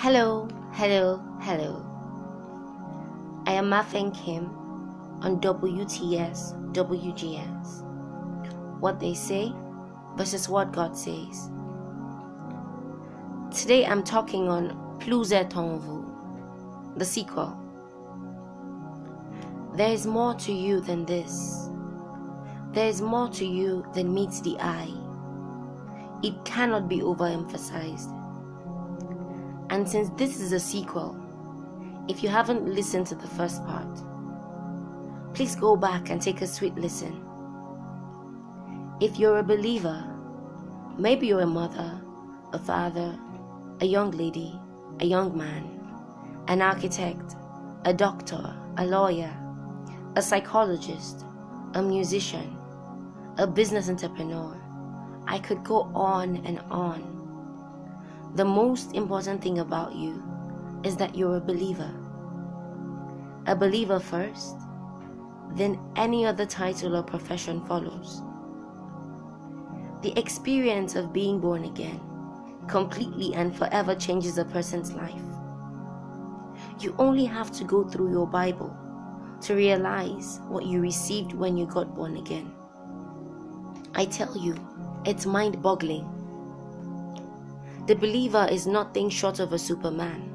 Hello, hello, hello. I am Mafeng Kim on WTS WGS. What they say versus what God says. Today I'm talking on Plus est ans vous, the sequel. There is more to you than this. There is more to you than meets the eye. It cannot be overemphasized. And since this is a sequel, if you haven't listened to the first part, please go back and take a sweet listen. If you're a believer, maybe you're a mother, a father, a young lady, a young man, an architect, a doctor, a lawyer, a psychologist, a musician, a business entrepreneur. I could go on and on. The most important thing about you is that you're a believer. A believer first, then any other title or profession follows. The experience of being born again completely and forever changes a person's life. You only have to go through your Bible to realize what you received when you got born again. I tell you, it's mind boggling. The believer is nothing short of a superman,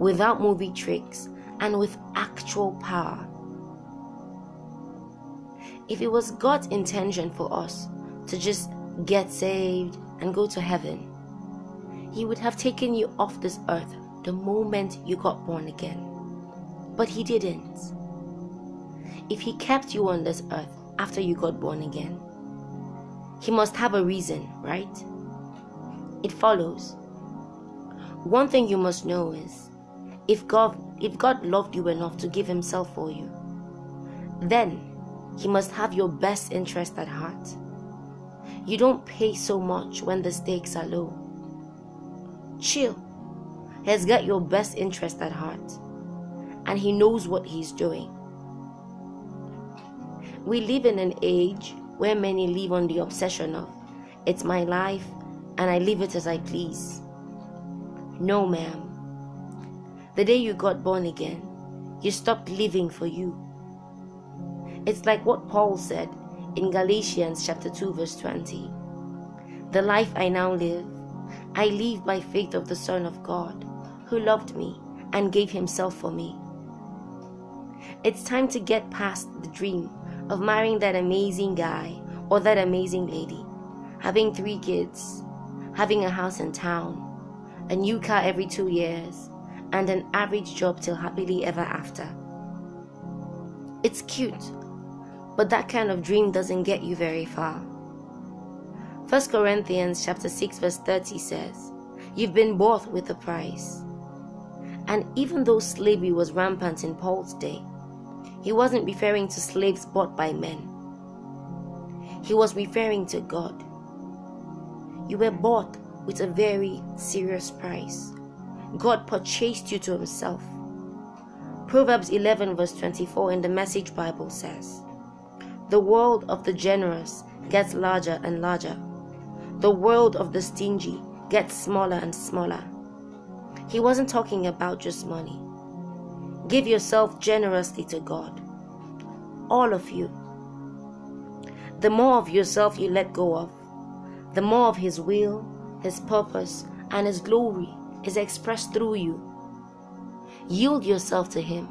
without movie tricks and with actual power. If it was God's intention for us to just get saved and go to heaven, He would have taken you off this earth the moment you got born again. But He didn't. If He kept you on this earth after you got born again, He must have a reason, right? It follows. One thing you must know is if God if God loved you enough to give himself for you, then he must have your best interest at heart. You don't pay so much when the stakes are low. Chill. He's got your best interest at heart, and he knows what he's doing. We live in an age where many live on the obsession of it's my life and I live it as I please. No, ma'am. The day you got born again, you stopped living for you. It's like what Paul said in Galatians chapter 2 verse 20. The life I now live, I live by faith of the Son of God, who loved me and gave himself for me. It's time to get past the dream of marrying that amazing guy or that amazing lady, having three kids, having a house in town, a new car every two years, and an average job till happily ever after. It's cute, but that kind of dream doesn't get you very far. 1 Corinthians chapter 6 verse 30 says, You've been bought with a price. And even though slavery was rampant in Paul's day, he wasn't referring to slaves bought by men. He was referring to God. You were bought with a very serious price. God purchased you to Himself. Proverbs 11, verse 24 in the Message Bible says, The world of the generous gets larger and larger, the world of the stingy gets smaller and smaller. He wasn't talking about just money. Give yourself generously to God. All of you. The more of yourself you let go of, the more of His will, His purpose, and His glory is expressed through you. Yield yourself to Him,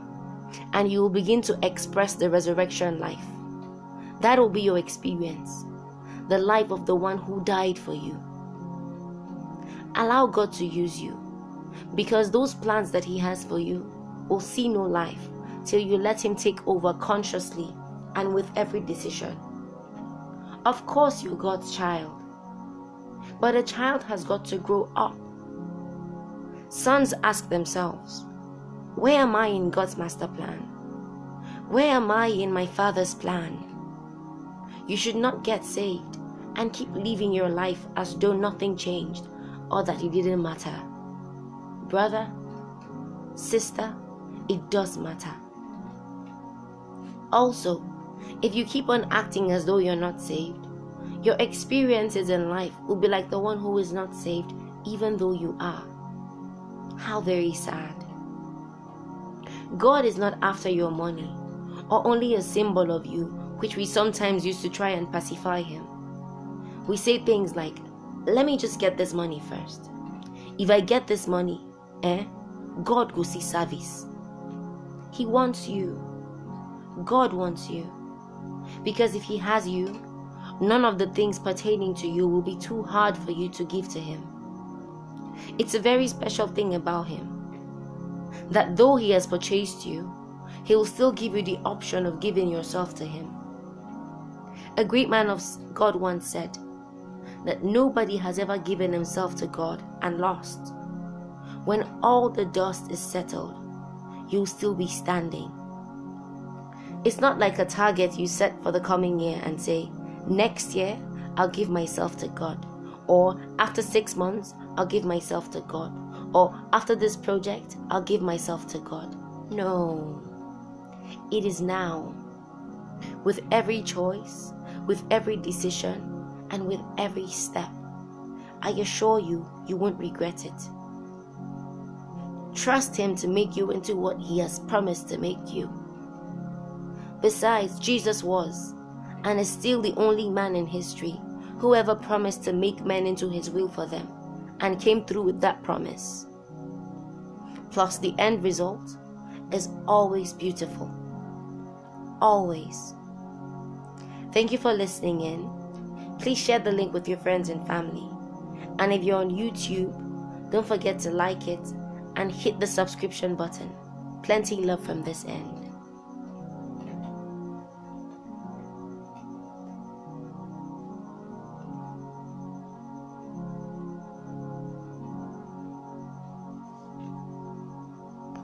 and you will begin to express the resurrection life. That will be your experience, the life of the one who died for you. Allow God to use you, because those plans that He has for you will see no life till you let Him take over consciously and with every decision. Of course, you're God's child but a child has got to grow up. Sons ask themselves, Where am I in God's master plan? Where am I in my Father's plan? You should not get saved and keep living your life as though nothing changed or that it didn't matter. Brother, sister, it does matter. Also, if you keep on acting as though you're not saved, your experiences in life will be like the one who is not saved, even though you are. How very sad. God is not after your money or only a symbol of you, which we sometimes use to try and pacify Him. We say things like, Let me just get this money first. If I get this money, eh, God will see service. He wants you. God wants you. Because if He has you, none of the things pertaining to you will be too hard for you to give to Him. It's a very special thing about Him that though He has purchased you, He will still give you the option of giving yourself to Him. A great man of God once said that nobody has ever given himself to God and lost. When all the dust is settled, you'll still be standing. It's not like a target you set for the coming year and say, next year, I'll give myself to God. Or after six months, I'll give myself to God. Or after this project, I'll give myself to God. No. It is now. With every choice, with every decision, and with every step. I assure you, you won't regret it. Trust Him to make you into what He has promised to make you. Besides, Jesus was and is still the only man in history who ever promised to make men into His will for them and came through with that promise. Plus, the end result is always beautiful. Always. Thank you for listening in. Please share the link with your friends and family. And if you're on YouTube, don't forget to like it and hit the subscription button. Plenty love from this end.